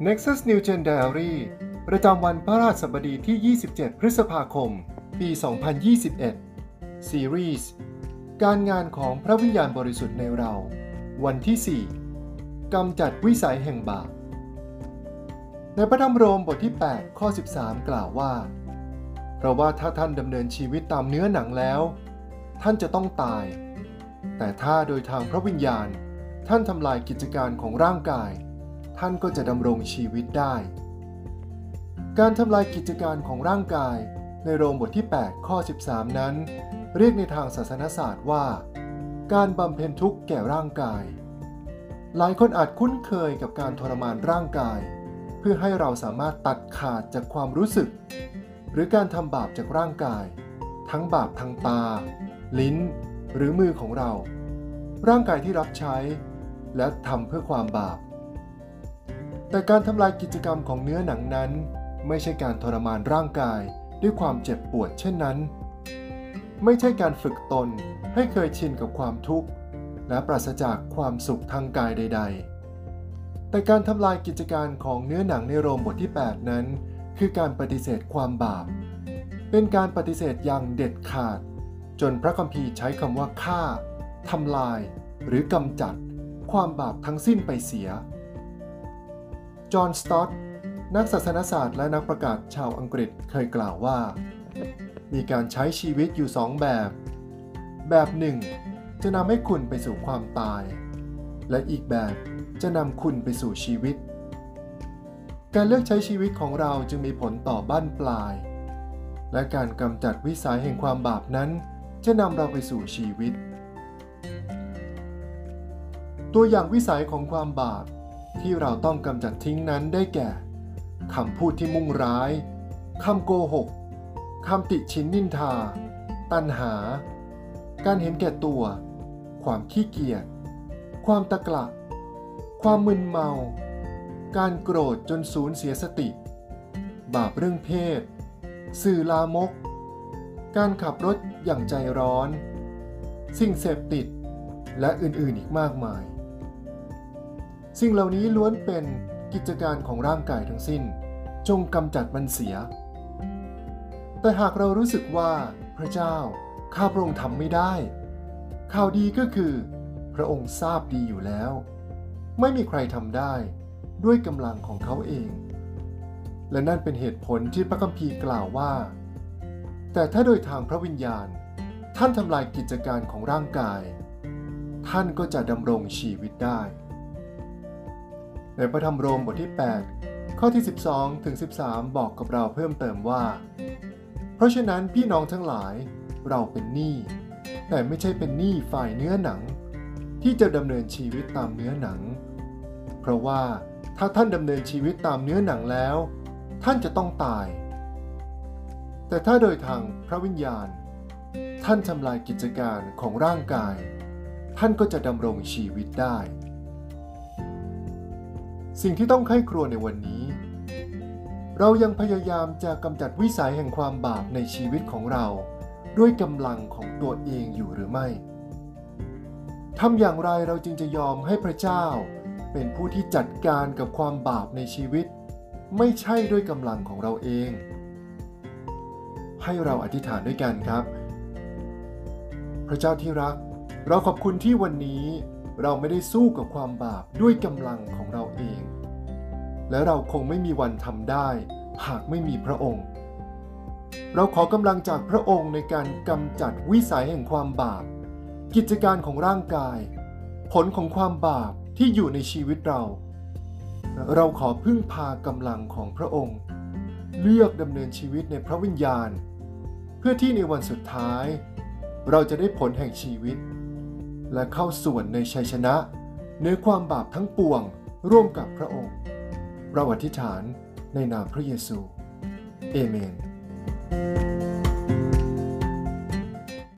Nexus New Gen Diary ประจำวันพระราชบดีที่ 27 พฤษภาคม ปี 2021 Series การงานของพระวิญญาณบริสุทธิ์ในเรา วันที่ 4กำจัดวิสัยแห่งบาป ในพระธรรมโรมบทที่ 8 ข้อ 13 กล่าวว่า เพราะว่าถ้าท่านดำเนินชีวิตตามเนื้อหนังแล้ว ท่านจะต้องตาย แต่ถ้าโดยทางพระวิญญาณ ท่านทำลายกิจการของร่างกาย ท่านก็จะดำรงชีวิตได้ การทำลายกิจการของร่างกายในโรมบทที่ 8 ข้อ 13 นั้น เรียกในทางศาสนศาสตร์ว่า การบำเพ็ญทุกข์แก่ร่างกาย หลายคนอาจคุ้นเคยกับการทรมานร่างกาย เพื่อให้เราสามารถตัดขาดจากความรู้สึก หรือการทำบาปจากร่างกาย ทั้งบาปทางตา ลิ้น หรือมือของเรา ร่างกายที่รับใช้ และทำเพื่อความบาป แต่การทำลายกิจกรรมของเนื้อหนังนั้น ไม่ใช่การทรมานร่างกายด้วยความเจ็บปวดเช่นนั้น ไม่ใช่การฝึกตนให้เคยชินกับความทุกข์ และปราศจากความสุขทางกายใด ๆ แต่การทำลายกิจการของเนื้อหนังในโรมบทที่ 8 นั้น คือการปฏิเสธความบาป เป็นการปฏิเสธอย่างเด็ดขาด จนพระคัมภีร์ใช้คำว่าฆ่าทำลาย หรือกำจัด ความบาปทั้งสิ้นไปเสีย จอห์น สตอตนักศาสนศาสตร์และนักประกาศชาวอังกฤษเคยกล่าวว่า มีการใช้ชีวิตอยู่สองแบบ แบบหนึ่ง จะนำให้คุณไปสู่ความตาย และอีกแบบจะนำคุณไปสู่ชีวิต การเลือกใช้ชีวิตของเราจึงมีผลต่อบ้านปลาย และการกำจัดวิสัยแห่งความบาปนั้น จะนำเราไปสู่ชีวิต ตัวอย่างวิสัยของความบาป ที่เราต้องกำจัดทิ้งนั้นได้แก่คำพูดที่มุ่งร้ายคำโกหกคำติชินนินทา ตัณหา การเห็นแก่ตัว ความขี้เกียจ ความตะกละความมึนเมา การโกรธจนสูญเสียสติ บาปเรื่องเพศ สื่อลามก การขับรถอย่างใจร้อน สิ่งเสพติด และอื่นๆอีกมากมาย สิ่งเหล่านี้ล้วนเป็นกิจการของร่างกายทั้งสิ้น จงกำจัดมันเสีย แต่หากเรารู้สึกว่าพระเจ้าข้าพระองค์ทำไม่ได้ ข่าวดีก็คือ พระองค์ทราบดีอยู่แล้ว ไม่มีใครทำได้ ด้วยกำลังของเขาเอง และนั่นเป็นเหตุผลที่พระคัมภีร์กล่าวว่า แต่ถ้าโดยทางพระวิญญาณ ท่านทำลายกิจการของร่างกาย ท่านก็จะดำรงชีวิตได้ ในพระธรรมโรมบทที่ 8 ข้อที่ 12 ถึง 13 บอกกับเราเพิ่มเติมว่า เพราะฉะนั้นพี่น้องทั้งหลายเราเป็นหนี้แต่ไม่ใช่เป็นหนี้ฝ่ายเนื้อหนัง ที่จะดำเนินชีวิตตามเนื้อหนัง เพราะว่าถ้าท่านดำเนินชีวิตตามเนื้อหนังแล้ว ท่านจะต้องตาย แต่ถ้าโดยทางพระวิญญาณ ท่านทำลายกิจการของร่างกาย ท่านก็จะดำรงชีวิตได้ สิ่งที่ต้องไข้ครัวในวันนี้ เรายังพยายามจะกำจัดวิสัยแห่งความบาปในชีวิตของเรา ด้วยกำลังของตัวเองอยู่หรือไม่ทำอย่างไรเราจึงจะยอมให้พระเจ้า เป็นผู้ที่จัดการกับความบาปในชีวิต ไม่ใช่ด้วยกำลังของเราเอง ให้เราอธิษฐานด้วยกันครับ พระเจ้าที่รัก เราขอบคุณที่วันนี้ เราไม่ได้สู้กับความบาปด้วยกำลังของเราเอง และเราคงไม่มีวันทำได้ หากไม่มีพระองค์ เราขอกำลังจากพระองค์ในการกำจัดวิสัยแห่งความบาป กิจการของร่างกาย ผลของความบาปที่อยู่ในชีวิตเรา เราขอพึ่งพากำลังของพระองค์ เลือกดำเนินชีวิตในพระวิญญาณ เพื่อที่ในวันสุดท้าย เราจะได้ผลแห่งชีวิต และเข้าส่วนในชัยชนะเหนือความบาปทั้งปวงร่วมกับพระองค์ เราอธิษฐานในนามพระเยซู เอเมน